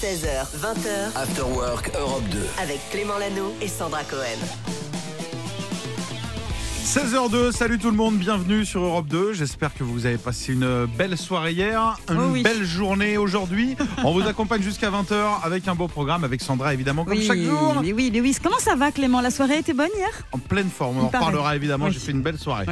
16h, 20h, After Work Europe 2. avec Clément Lano et Sandra Cohen. 16h02, salut tout le monde, bienvenue sur Europe 2. J'espère que vous avez passé une belle soirée hier, une Oh oui. belle journée aujourd'hui. On vous accompagne jusqu'à 20h avec un beau programme, avec Sandra évidemment, comme oui, chaque jour. mais oui, mais oui. Comment ça va, Clément? La soirée était bonne hier? En pleine forme, on Il en reparlera évidemment. Oui. J'ai fait une belle soirée.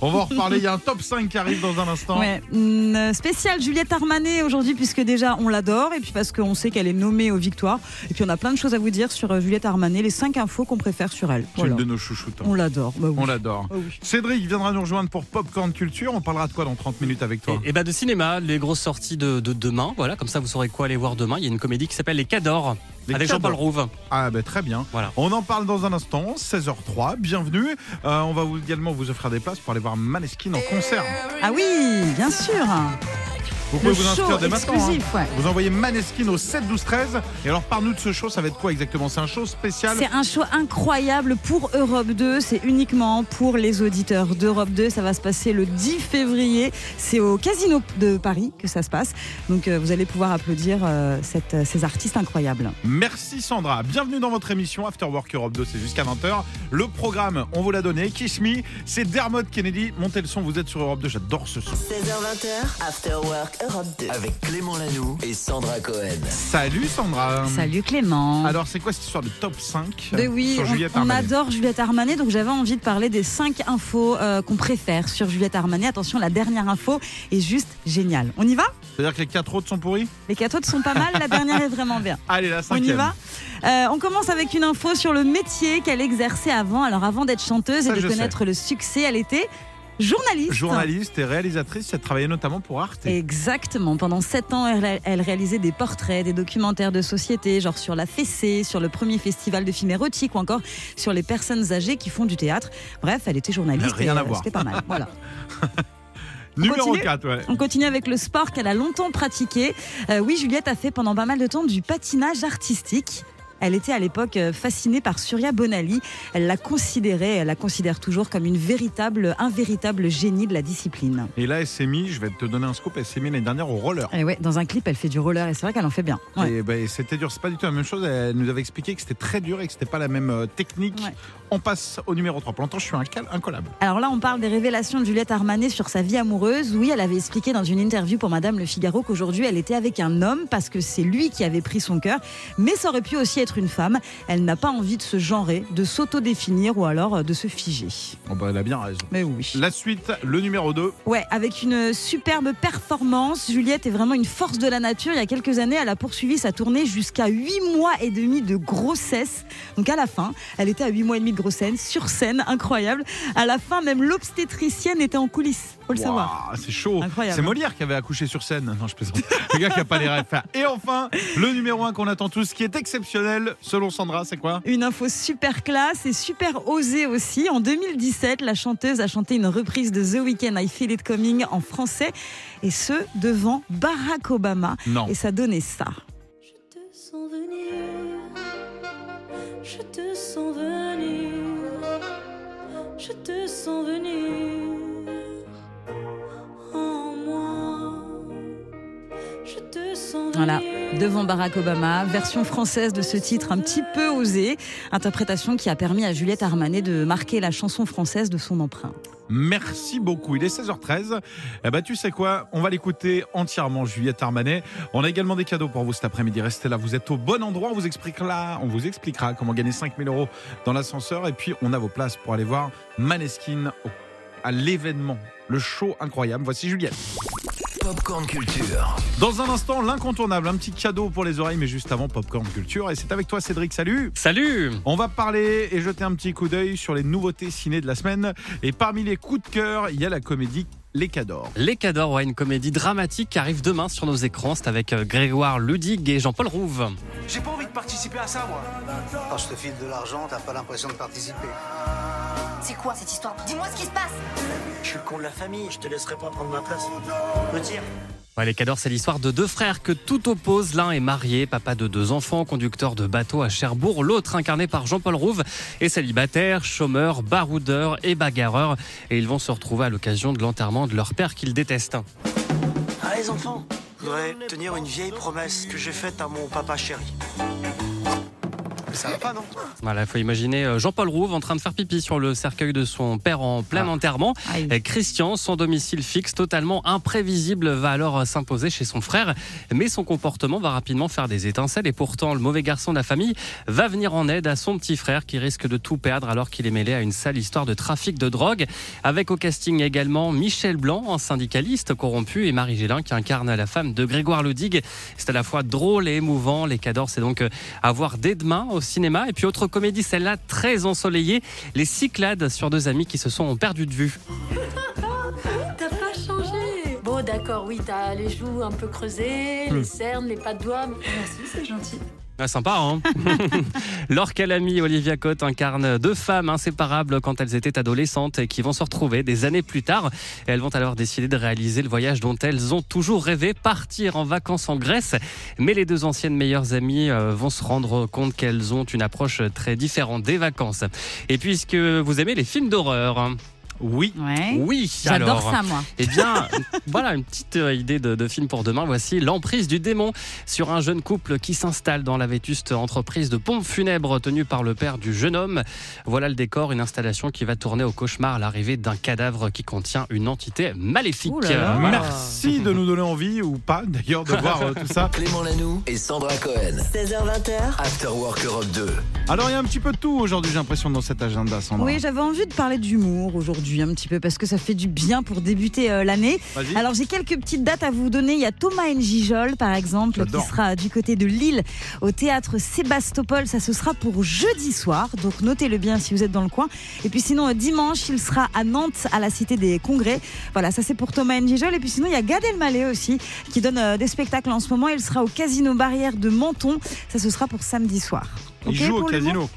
On va en reparler. Il y a un top 5 qui arrive dans un instant. Ouais. Une, spéciale Juliette Armanet aujourd'hui, puisque déjà on l'adore, et puis parce qu'on sait qu'elle est nommée aux victoires. Et puis on a plein de choses à vous dire sur euh, Juliette Armanet, les 5 infos qu'on préfère sur elle. C'est Voilà. une de nos chouchoutes. hein. On l'adore. Bah oui. On l'adore. Ah oui. Cédric viendra nous rejoindre pour Popcorn Culture. On parlera de quoi dans 30 minutes avec toi Et, et bah de cinéma, les grosses sorties de, de demain, voilà, comme ça vous saurez quoi aller voir demain. Il y a une comédie qui s'appelle Les Cadors avec. Jean-Paul Rouve. Ah ben très bien. Voilà. On en parle dans un instant, 16h03. Bienvenue. Euh, on va vous, également vous offrir des places pour aller voir Maneskin en concert. Ah oui, bien sûr. Vous pouvez Le vous inscrire dès maintenant. hein. ouais. Vous envoyez Maneskin au 7 12 13. Et alors parle-nous de ce show, ça va être quoi exactement? C'est un show spécial? C'est un show incroyable pour Europe 2. C'est uniquement pour les auditeurs d'Europe 2. Ça va se passer le 10 février. C'est au Casino de Paris que ça se passe. Donc euh, vous allez pouvoir applaudir euh, cette- euh, ces artistes incroyables. Merci Sandra. Bienvenue dans votre émission After Work Europe 2, c'est jusqu'à 20h. Le programme, on vous l'a donné. Kiss Me, c'est Dermot Kennedy. Montez le son, vous êtes sur Europe 2, j'adore ce son. 16h, 20h, After Work Europe 2. Avec Clément Lanoux et Sandra Cohen. Salut Sandra. Salut Clément. Alors c'est quoi cette histoire de top 5 Ben oui, sur on- Juliette on, adore Juliette Armanet, donc j'avais envie de parler des 5 infos euh, qu'on préfère sur Juliette Armanet. Attention, la dernière info est juste géniale. On y va? C'est-à-dire que les 4 autres sont pourris? Les quatre autres sont pas mal, la dernière est vraiment bien. Allez, la On cinquième. y va? Euh, On commence avec une info sur le métier qu'elle exerçait avant. Alors avant d'être chanteuse Ça, et de connaître le succès, elle était journaliste. Journaliste et réalisatrice, elle travaillait notamment pour Arte. Exactement. Pendant sept ans, elle, elle réalisait des portraits, des documentaires de société, genre sur la fessée, sur le premier festival de films érotiques ou encore sur les personnes âgées qui font du théâtre. Bref, elle était journaliste. Rien et, à euh, voir. C'était pas mal. Voilà. Numéro continue 4, ouais. On continue avec le sport qu'elle a longtemps pratiqué. Euh, oui, Juliette a fait pendant pas mal de temps du patinage artistique. Elle était à l'époque euh, fascinée par Surya Bonali. Elle la considérait, elle la considère toujours comme une véritable, un véritable génie de la discipline. Et là, elle s'est mise, je vais te donner un scoop, elle s'est mise l'année dernière au roller. Et ouais, dans un clip, elle fait du roller et c'est vrai qu'elle en fait bien. Ouais. Et ben, c'était dur, c'est pas du tout la même chose. Elle nous avait expliqué que c'était très dur et que c'était pas la même euh, technique. Ouais. On passe au numéro 3. Pour l'instant, je suis un cal- incollable. Alors là, on parle des révélations de Juliette Armanet sur sa vie amoureuse. Oui, elle avait expliqué dans une interview pour Madame Le Figaro qu'aujourd'hui, elle était avec un homme parce que c'est lui qui avait pris son cœur. Mais ça aurait pu aussi être une femme. Elle n'a pas envie de se genrer, de s'auto-définir ou alors euh, de se figer. Bon, bah, elle a bien raison. Mais oui. La suite, le numéro 2. Ouais, avec une superbe performance, Juliette est vraiment une force de la nature. Il y a quelques années, elle a poursuivi sa tournée jusqu'à 8 mois et demi de grossesse. Donc à la fin, elle était à 8 mois et demi de grossesse, sur scène, incroyable. À la fin, même l'obstétricienne était en coulisses, faut le savoir. Waouh, c'est chaud. C'est Molière qui avait accouché sur scène. Non, je plaisante. Le gars qui a pas les rêves. Et enfin, le numéro 1 qu'on attend tous, qui est exceptionnel, selon Sandra, c'est quoi? Une info super classe et super osée aussi. En 2017, la chanteuse a chanté une reprise de The Weeknd, I Feel It Coming en français, et ce, devant Barack Obama. Non. Et ça donnait ça. Je te sens venir, je te sens venir, je te sens venir Voilà, devant Barack Obama, version française de ce titre un petit peu osé, interprétation qui a permis à Juliette Armanet de marquer la chanson française de son empreinte. Merci beaucoup. Il est 16h13. Eh ben, tu sais quoi? On va l'écouter entièrement, Juliette Armanet. On a également des cadeaux pour vous cet après-midi. Restez là, vous êtes au bon endroit. On vous expliquera, on vous expliquera comment gagner 5000 euros dans l'ascenseur. Et puis, on a vos places pour aller voir Maneskin à l'événement. Le show incroyable. Voici Juliette. Popcorn Culture. Dans un instant, l'incontournable, un petit cadeau pour les oreilles, mais juste avant Popcorn Culture. Et c'est avec toi, Cédric. Salut Salut On va parler et jeter un petit coup d'œil sur les nouveautés ciné de la semaine. Et parmi les coups de cœur, il y a la comédie Les Cadors. Les Cadors, ouais, une comédie dramatique qui arrive demain sur nos écrans. C'est avec euh, Grégoire Ludig et Jean-Paul Rouve. J'ai pas envie de participer à ça, moi. Quand je te file de l'argent, t'as pas l'impression de participer. C'est quoi cette histoire Dis-moi ce qui se passe Je suis le con de la famille, je te laisserai pas prendre ma place. Me dire. Ouais, les Cadors, c'est l'histoire de deux frères que tout oppose. L'un est marié, papa de deux enfants, conducteur de bateau à Cherbourg. L'autre, incarné par Jean-Paul Rouve, est célibataire, chômeur, baroudeur et bagarreur. Et ils vont se retrouver à l'occasion de l'enterrement de leur père qu'ils détestent. Ah, les enfants, Je voudrais tenir une vieille promesse que j'ai faite à mon papa chéri. Ça va pas, non Voilà, il faut imaginer euh, Jean-Paul Rouve en train de faire pipi sur le cercueil de son père en plein Ah. enterrement. Aïe. Et Christian, son domicile fixe totalement imprévisible, va alors euh, s'imposer chez son frère. Mais son comportement va rapidement faire des étincelles et pourtant le mauvais garçon de la famille va venir en aide à son petit frère qui risque de tout perdre alors qu'il est mêlé à une sale histoire de trafic de drogue. Avec au casting également Michel Blanc, un syndicaliste corrompu, et Marie Gélin qui incarne la femme de Grégoire Ludig. C'est à la fois drôle et émouvant. Les cadors, c'est donc euh, à voir dès demain au cinéma. Et puis autre comédie, celle-là très ensoleillée, Les Cyclades sur deux amis qui se sont perdus de vue. T'as pas changé. Bon, d'accord, oui, t'as les joues un peu creusées, les cernes, les pas de doigts. mais- Merci, c'est gentil. Ah, sympa, hein Laure Calamy et Olivia Cotte incarnent deux femmes inséparables quand elles étaient adolescentes et qui vont se retrouver des années plus tard. Et elles vont alors décider de réaliser le voyage dont elles ont toujours rêvé, partir en vacances en Grèce. Mais les deux anciennes meilleures amies euh, vont se rendre compte qu'elles ont une approche très différente des vacances. Et puisque vous aimez les films d'horreur, Oui. Ouais. oui, J'adore ça, moi. eh bien, voilà une petite euh, idée de, de film pour demain. Voici L'emprise du démon sur un jeune couple qui s'installe dans la vétuste entreprise de pompes funèbres tenue par le père du jeune homme. Voilà le décor, une installation qui va tourner au cauchemar à l'arrivée d'un cadavre qui contient une entité maléfique. Là là. Merci de nous donner envie, ou pas d'ailleurs, de voir euh, tout ça. Clément Lanoux et Sandra Cohen. 16h20h, After Work Europe 2. Alors, il y a un petit peu de tout aujourd'hui, j'ai l'impression, dans cet agenda, Sandra. Oui, j'avais envie de parler d'humour aujourd'hui un petit peu parce que ça fait du bien pour débuter euh, l'année. Alors j'ai quelques petites dates à vous donner. Il y a Thomas Njijol par exemple qui sera du côté de Lille au théâtre Sébastopol. Ça ce sera pour jeudi soir. Donc notez-le bien si vous êtes dans le coin. Et puis sinon euh, dimanche il sera à Nantes à la Cité des Congrès. Voilà ça c'est pour Thomas Njijol. Et puis sinon il y a Gad Elmaleh aussi qui donne euh, des spectacles en ce moment. Il sera au Casino Barrière de Menton. Ça ce sera pour samedi soir. Il joue au casino.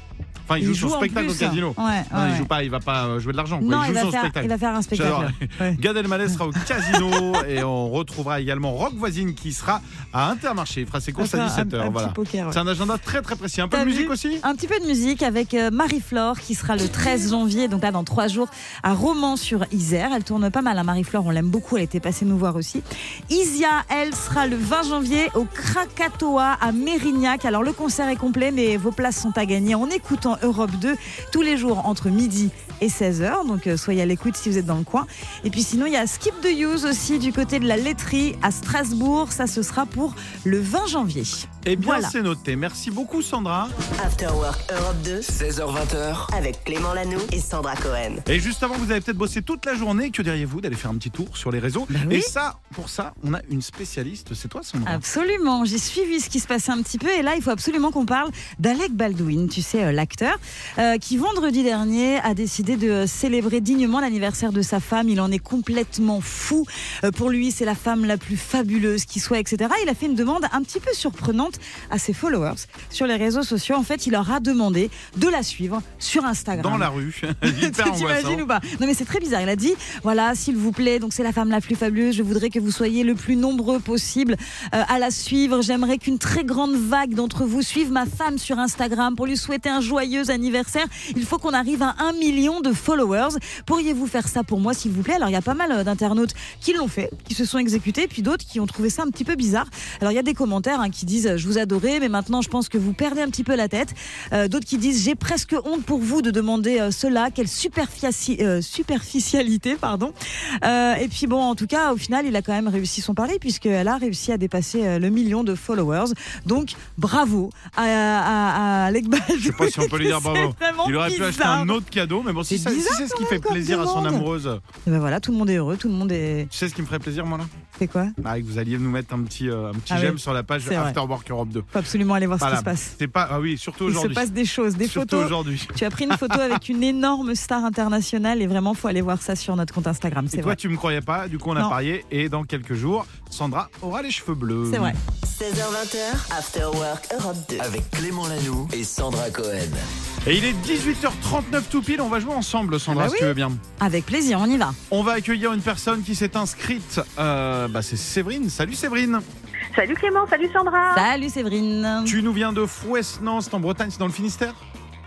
Enfin, il, joue son spectacle au casino. Ouais, Non, ouais. il joue pas, il va pas euh, jouer de l'argent. quoi. Non, il il joue va, son faire, spectacle. il va faire un spectacle. Ouais. Gad Elmaleh sera au casino et on retrouvera également Rock Voisine qui sera à Intermarché. Il fera ses courses à Un- un- 17h. un voilà. petit poker, ouais. C'est un agenda très très précis. Un peu de musique aussi Un petit peu de musique avec euh, Marie-Flore qui sera le 13 janvier, donc là dans trois jours, à Romans sur Isère. Elle tourne pas mal à Marie-Flore, on l'aime beaucoup, elle était passée nous voir aussi. Isia, elle, sera le 20 janvier au Krakatoa à Mérignac. Alors le concert est complet, mais vos places sont à gagner en écoutant Europe 2 tous les jours entre midi et 16h. Donc euh, soyez à l'écoute si vous êtes dans le coin. Et puis sinon, il y a Skip the Use aussi du côté de la laiterie à Strasbourg. Ça, ce sera pour le 20 janvier. Eh bien, Voilà. c'est noté. Merci beaucoup, Sandra. After Work Europe 2 16h20h. avec Clément Lanoux et Sandra Cohen. Et juste avant, vous avez peut-être bossé toute la journée. Que diriez-vous d'aller faire un petit tour sur les réseaux Bah oui. Et ça, pour ça, on a une spécialiste. C'est toi, Sandra Absolument, j'ai suivi ce qui se passait un petit peu et là il faut absolument qu'on parle d'Alec Baldwin, tu sais euh, l'acteur, euh, qui vendredi dernier a décidé de célébrer dignement l'anniversaire de sa femme. Il en est complètement fou. Euh, pour lui c'est la femme la plus fabuleuse qui soit, etc. Il a fait une demande un petit peu surprenante à ses followers sur les réseaux sociaux. En fait il leur a demandé de la suivre sur Instagram. Dans la rue. T'imagines ou pas? Non mais c'est très bizarre. Il a dit voilà, s'il vous plaît, donc c'est la femme la plus fabuleuse. Je voudrais que vous soyez le plus nombreux possible euh, à la suivre. J'aimerais qu'une très grande vague d'entre vous suive ma femme sur Instagram pour lui souhaiter un joyeux anniversaire. Il faut qu'on arrive à un million de followers. Pourriez-vous faire ça pour moi, s'il vous plaît? Alors il y a pas mal euh, d'internautes qui l'ont fait, qui se sont exécutés, puis d'autres qui ont trouvé ça un petit peu bizarre. Alors il y a des commentaires hein, qui disent je vous adorais, mais maintenant je pense que vous perdez un petit peu la tête. Euh, d'autres qui disent j'ai presque honte pour vous de demander euh, cela. Quelle euh, superficialité, pardon. Et puis bon, en tout cas, au final, il a quand même réussi son pari puisqu'elle a réussi à dépasser le million de followers. Donc bravo à, à, à Alec Baldwin. Je sais pas si on peut lui dire bravo. Il aurait pu acheter bizarre. un autre cadeau, mais bon, si, C'est ça- si bizarre c'est ce qui fait plaisir à son amoureuse. Et ben voilà, tout le monde est heureux, tout le monde est. Tu sais ce qui me ferait plaisir, moi, là? C'est quoi? Ah, que vous alliez nous mettre un petit, euh, un petit Ah j'aime oui, sur la page. After Work Europe 2. Faut absolument aller voir ce qui se passe. C'est pas, ah oui, surtout Il se aujourd'hui. passe des choses, des Surtout photos. aujourd'hui. Tu as pris une photo avec une énorme star internationale et vraiment, faut aller voir ça sur notre compte Instagram. Et C'est toi, vrai. tu me croyais pas, du coup, on a Non. parié. Et dans quelques jours, Sandra aura les cheveux bleus. C'est vrai. 16h20h, After Work Europe 2. Avec Clément Lanoux et Sandra Cohen. Et il est 18h39 tout pile. On va jouer ensemble, Sandra, Ah bah si tu veux bien. Avec plaisir, on y va. On va accueillir une personne qui s'est inscrite. Euh, bah, c'est Séverine. Salut Séverine. Salut Clément, salut Sandra. Salut Séverine. Tu nous viens de Fouesnant, c'est en Bretagne, c'est dans le Finistère?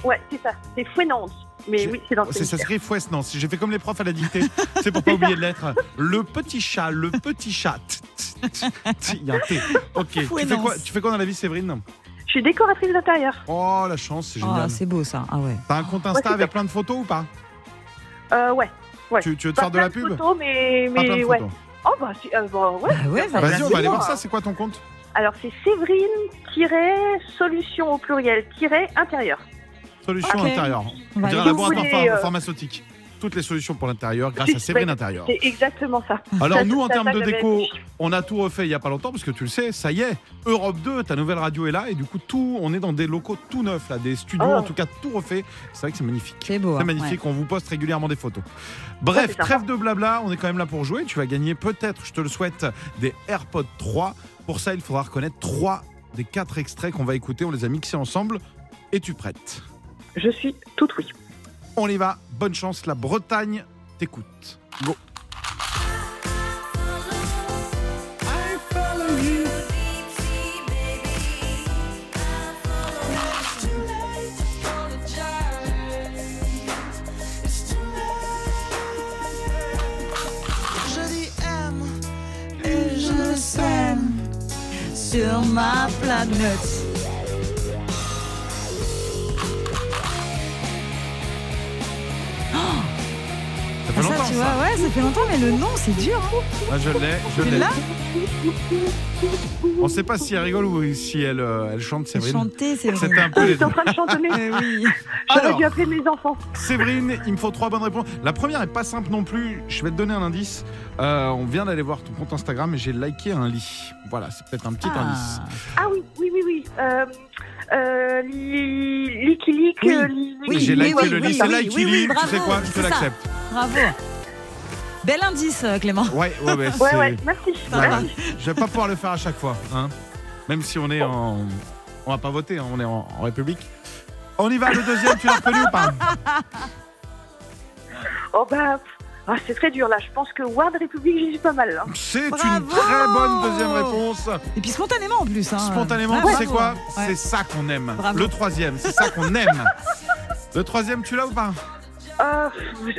Ouais, c'est ça. C'est Fouenante. Mais oui, c'est dans le C'est- Ça Fouesnant. Si J'ai fait comme les profs à la dictée. c'est pour pas oublier de l'être. Le petit chat, le petit chat. Tch, tch, Il y a un T. Ok. Tu fais, quoi, tu fais quoi dans la vie, Séverine? Je suis décoratrice d'intérieur. Oh, la chance, c'est génial. c'est beau ça. Ah ouais. T'as un compte Insta avec plein de photos ou pas? Euh, ouais. ouais. tu, veux te faire de la pub? mais, Pas mais plein de ouais. Oh bah, si, euh, bah, ouais. Bah ouais, Ça, vas-y, Vas-y, on va aller voir ça. C'est quoi ton compte Alors c'est Séverine-solution au pluriel intérieur. Solution Ok. intérieure. On dirait un laboratoire voulez, euh, pharmaceutique. Toutes les solutions pour l'intérieur grâce à Séverine Intérieur. C'est exactement ça. Alors Ça, nous, en termes de déco, on a tout refait il y a pas longtemps parce que tu le sais, ça y est, Europe 2, ta nouvelle radio est là et du coup tout, on est dans des locaux tout neufs là, des studios Oh. en tout cas tout refait. C'est vrai que c'est magnifique. C'est beau. C'est hein, magnifique, on vous poste régulièrement des photos. Bref, c'est trêve de blabla, on est quand même là pour jouer. Tu vas gagner peut-être, je te le souhaite, des AirPods 3. Pour ça, il faudra reconnaître trois des quatre extraits qu'on va écouter. On les a mixés ensemble. Es-tu prête? Je suis toute oui. On y va. Bonne chance, la Bretagne t'écoute. Go. Sur ma planète. Ça fait Ah, ça, longtemps tu ça. vois, ouais, ça fait longtemps, mais le nom, c'est dur. hein. Ah, je l'ai, je l'ai. On sait pas si elle rigole ou si elle, euh, elle chante Séverine. Chanter, c'est vrai. C'était un peu les J'étais en train de chantonner. Eh oui. J'aurais dû appeler mes enfants. Séverine, il me faut trois bonnes réponses. La première est pas simple non plus. Je vais te donner un indice. Euh, on vient d'aller voir ton compte Instagram et j'ai liké un lit. Voilà, c'est peut-être un petit indice. Ah. Ah oui, oui, oui, oui. Euh, euh, li- Oui. j'ai liké oui, le lit, c'est oui, like oui, Tu sais quoi? Je te l'accepte. Bravo. Bel indice, euh, Clément. Ouais, ouais, ouais. Ouais, c'est- ouais, merci. Ça va. merci. Je vais pas pouvoir le faire à chaque fois, hein. Même si on est en, on va pas voter, hein, on est en, en République. On y va, le deuxième, tu l'as reconnu ou pas Oh bah, ah, c'est très dur là. Je pense que Ward République, j'y suis pas mal là. C'est une Bravo très bonne deuxième réponse. Et puis spontanément en plus. Hein. Spontanément, tu sais bravo. quoi Ouais. C'est ça qu'on aime. Bravo. Le troisième, c'est ça qu'on aime. Le troisième, tu l'as ou pas Euh,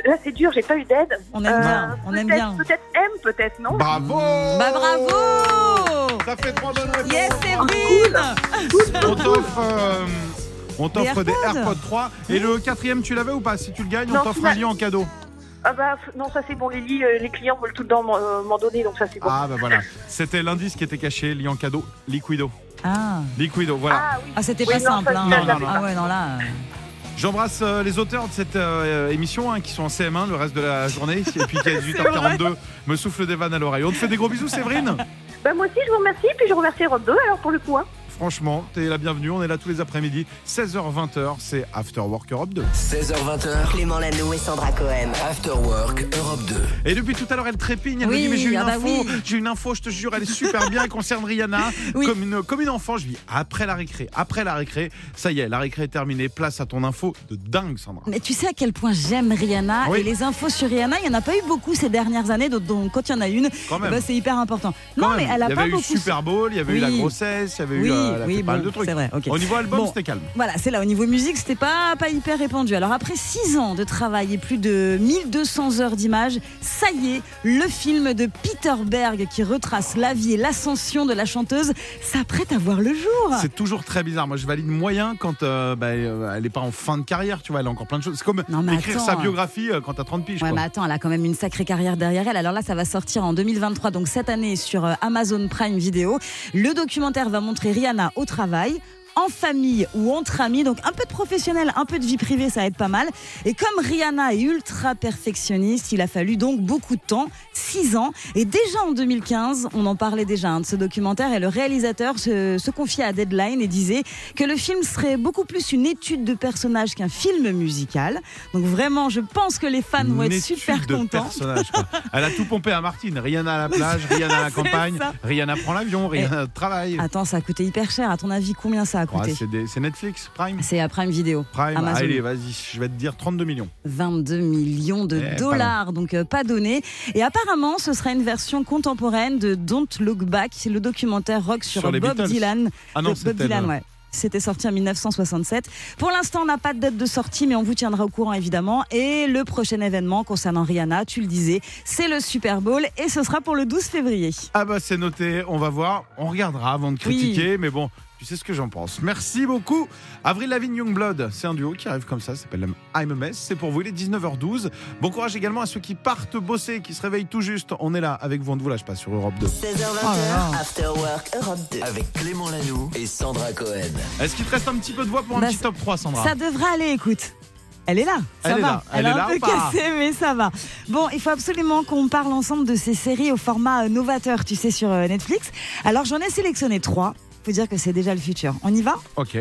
là, c'est dur. J'ai pas eu d'aide. On aime Euh, bien, on aime peut-être- bien. Peut-être M, peut-être non. Bravo Bah bravo Ça fait trois bonnes réponses. Yes, Séverine On t'offre, euh, on t'offre des, AirPods. AirPods 3. Et le quatrième, tu l'avais ou pas Si tu le gagnes, on t'offre un lit en cadeau. Ah bah non, ça c'est bon. Les, lits, euh, les clients veulent tout le temps m'en donner, donc ça c'est bon. Ah bah voilà. C'était l'indice qui était caché, lit en cadeau, Liquido. Ah, Liquido, voilà. Ah oui. ah c'était Oui, pas non, simple. ça, Hein. ça, Non, non, non. Ah ouais, non là. J'embrasse euh, les auteurs de cette euh, émission hein, qui sont en CM1 le reste de la journée et puis qui à 18h42 me souffle des vannes à l'oreille. On te fait des gros bisous Séverine Bah moi aussi je vous remercie, puis je remercie Europe 2 alors pour le coup. Hein. Franchement, t'es la bienvenue, on est là tous les après-midi, 16h-20h, c'est After Work Europe 2. 16h20h, Clément Lano et Sandra Cohen. After Work Europe 2. Et depuis tout à l'heure, elle trépigne, elle me Oui, dit mais j'ai une ah bah info, oui. j'ai une info, je te jure, elle est super bien, elle concerne Rihanna, Oui. comme, une, comme une enfant. Je dis après la récré, après la récré, ça y est, la récré est terminée, place à ton info de dingue Sandra. Mais tu sais à quel point j'aime Rihanna Oui. et les infos sur Rihanna, il n'y en a pas eu beaucoup ces dernières années, donc, quand il y en a une, même. bah, c'est hyper important. Quand non, même. mais elle a il y pas avait eu beaucoup. Super Bowl, il y avait eu la Oui. grossesse, il y avait Oui, eu euh, elle a oui, bon, c'est vrai, ok. Au niveau album, Bon. c'était calme. Voilà, c'est là, au niveau musique, c'était pas, pas hyper répandu. Alors après 6 ans de travail et plus de 1200 heures d'images, ça y est, le film de Peter Berg qui retrace la vie et l'ascension de la chanteuse s'apprête à voir le jour. C'est toujours très bizarre. Moi, je valide moyen quand euh, bah, euh, elle est pas en fin de carrière, tu vois, elle a encore plein de choses. C'est comme Non, écrire attends. sa biographie euh, quand t'as 30 piges. Ouais, quoi. mais attends, elle a quand même une sacrée carrière derrière elle. Alors là, ça va sortir en 2023, donc cette année sur euh, Amazon Prime Video. Le documentaire va montrer Rihanna au travail. En famille ou entre amis, donc un peu de professionnel, un peu de vie privée, ça aide pas mal. Et comme Rihanna est ultra perfectionniste, il a fallu donc beaucoup de temps, 6 ans. Et déjà en 2015, on en parlait déjà hein, de ce documentaire, et le réalisateur se, se confiait à Deadline et disait que le film serait beaucoup plus une étude de personnage qu'un film musical. Donc vraiment, je pense que les fans vont être super de contents. quoi. Elle a tout pompé à Martine. Rihanna à la plage, Rihanna à la campagne, ça. Rihanna prend l'avion, Rihanna travaille. Attends, ça a coûté hyper cher. À ton avis, combien ça Ouais, c'est des- c'est Netflix, Prime. C'est à Prime Video. Prime, Amazon. allez, vas-y, je vais te dire 32 millions. 22 millions de Eh, dollars, donc euh, pas donné. Et apparemment, ce sera une version contemporaine de Don't Look Back, le documentaire rock sur, Bob Beatles. Dylan. Ah non, De Bob Dylan, ouais. C'était sorti en 1967. Pour l'instant, on n'a pas de date de sortie, mais on vous tiendra au courant évidemment. Et le prochain événement concernant Rihanna, tu le disais, c'est le Super Bowl et ce sera pour le 12 février. Ah bah c'est noté, on va voir, on regardera avant de critiquer, mais bon, tu sais ce que j'en pense. Merci beaucoup. Avril Lavigne Youngblood, c'est un duo qui arrive comme ça, ça s'appelle I'm a Mess. C'est pour vous, il est 19h12. Bon courage également à ceux qui partent bosser, qui se réveillent tout juste. On est là avec vous, on ne vous lâche pas sur Europe 2. 16h20, After Work Europe 2. Avec Clément Lanoux et Sandra Cohen. Est-ce qu'il te reste un petit peu de voix pour un Bah, petit top 3, Sandra? Ça devrait aller, écoute. Elle est là, ça Elle est va. là. Elle est est un là peu cassée, mais ça va. Bon, il faut absolument qu'on parle ensemble de ces séries au format euh, novateur, tu sais, sur euh, Netflix. Alors, j'en ai sélectionné trois. Faut dire que c'est déjà le futur. On y va? Ok.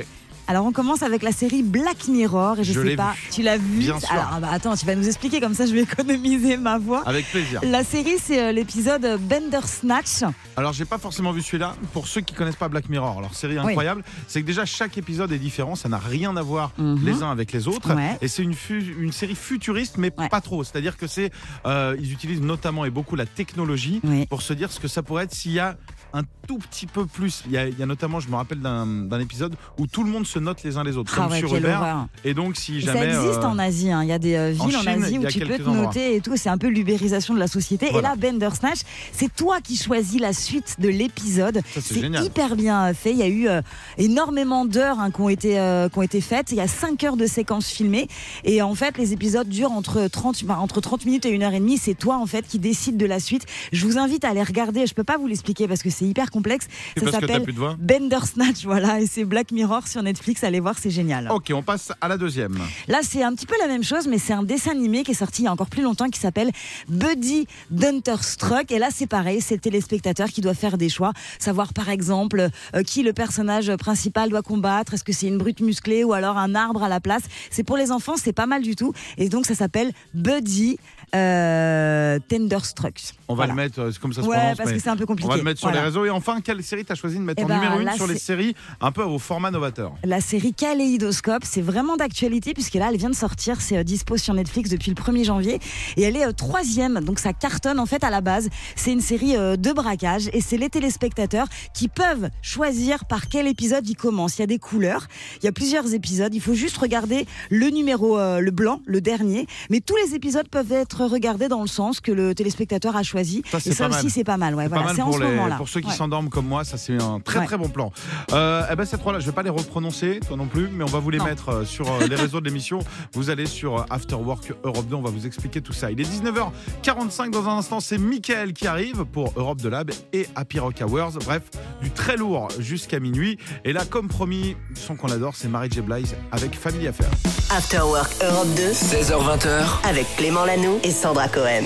Alors, on commence avec la série Black Mirror. Et je, Je sais pas, tu l'as vu Bien sûr. Alors, ah bah, attends, tu vas nous expliquer, comme ça, je vais économiser ma voix. Avec plaisir. La série, c'est euh, l'épisode Bandersnatch. Alors, j'ai pas forcément vu celui-là. Pour ceux qui connaissent pas Black Mirror, alors série incroyable, c'est que déjà chaque épisode est différent. Ça n'a rien à voir Mhm. les uns avec les autres. Ouais. Et c'est une, série futuriste, mais Ouais. pas trop. C'est-à-dire que c'est, euh, ils utilisent notamment et beaucoup la technologie Oui. pour se dire ce que ça pourrait être s'il y a un tout petit peu plus. Il y a, il y a notamment, je me rappelle d'un épisode où tout le monde se note les uns les autres, Ah comme ouais, sur Uber. Et donc, si jamais. ça existe euh, en Asie. hein. Il y a des euh, en villes en, Asie où tu peux te endroits. noter et tout. C'est un peu l'ubérisation de la société. Voilà. Et là, Bandersnatch, c'est toi qui choisis la suite de l'épisode. C'est hyper bien fait. Il y a eu euh, énormément d'heures hein, qui, ont été, euh, qui ont été faites. Il y a 5 heures de séquences filmées. Et en fait, les épisodes durent entre 30, enfin, entre 30 minutes et 1 heure et demie. C'est toi, en fait, qui décide de la suite. Je vous invite à aller regarder. Je peux pas vous l'expliquer parce que c'est hyper complexe. C'est Ça s'appelle voix Bandersnatch, voilà. Et c'est Black Mirror sur Netflix. Allez voir, c'est génial. Ok, on passe à la deuxième. Là, c'est un petit peu la même chose, mais c'est un dessin animé qui est sorti il y a encore plus longtemps qui s'appelle Buddy Dunterstruck. Et là, c'est pareil, c'est le téléspectateur qui doit faire des choix, savoir par exemple euh, qui le personnage principal doit combattre. Est-ce que c'est une brute musclée ou alors un arbre à la place? C'est pour les enfants, c'est pas mal du tout. Et donc, ça s'appelle Buddy euh, Tenderstruck. On va Voilà. le mettre, euh, comme ça se Ouais, prononce. parce mais que c'est un peu compliqué. On va le mettre sur Voilà. les Et enfin, quelle série t'as choisi de mettre Eh en ben, numéro là, une sur les séries un peu au format novateur La série Kaléidoscope, c'est vraiment d'actualité puisque là, elle vient de sortir, c'est euh, dispo sur Netflix depuis le 1er janvier et elle est euh, troisième, donc ça cartonne en fait à la base. C'est une série euh, de braquage et c'est les téléspectateurs qui peuvent choisir par quel épisode ils commencent. Il y a des couleurs, il y a plusieurs épisodes, il faut juste regarder le numéro, le blanc, le dernier, mais tous les épisodes peuvent être regardés dans le sens que le téléspectateur a choisi. Ça, et ça aussi, c'est pas mal. Ouais, voilà, c'est en ce moment-là. pour ceux qui Ouais. s'endorment comme moi, ça c'est un très Ouais. très bon plan. Euh, eh ben ces trois-là, je vais pas les reprononcer, toi non plus, mais on va vous les Non. mettre euh, sur euh, les réseaux de l'émission. Vous allez sur euh, After Work Europe 2, on va vous expliquer tout ça. Il est 19h45 dans un instant, c'est Mickaël qui arrive pour Europe de Lab et Happy Rock Hours. Bref, du très lourd jusqu'à minuit. Et là, comme promis, le son qu'on adore, c'est Marie J. Blige avec Family Affair. After Work Europe 2 16h20h. avec Clément Lanoux et Sandra Cohen.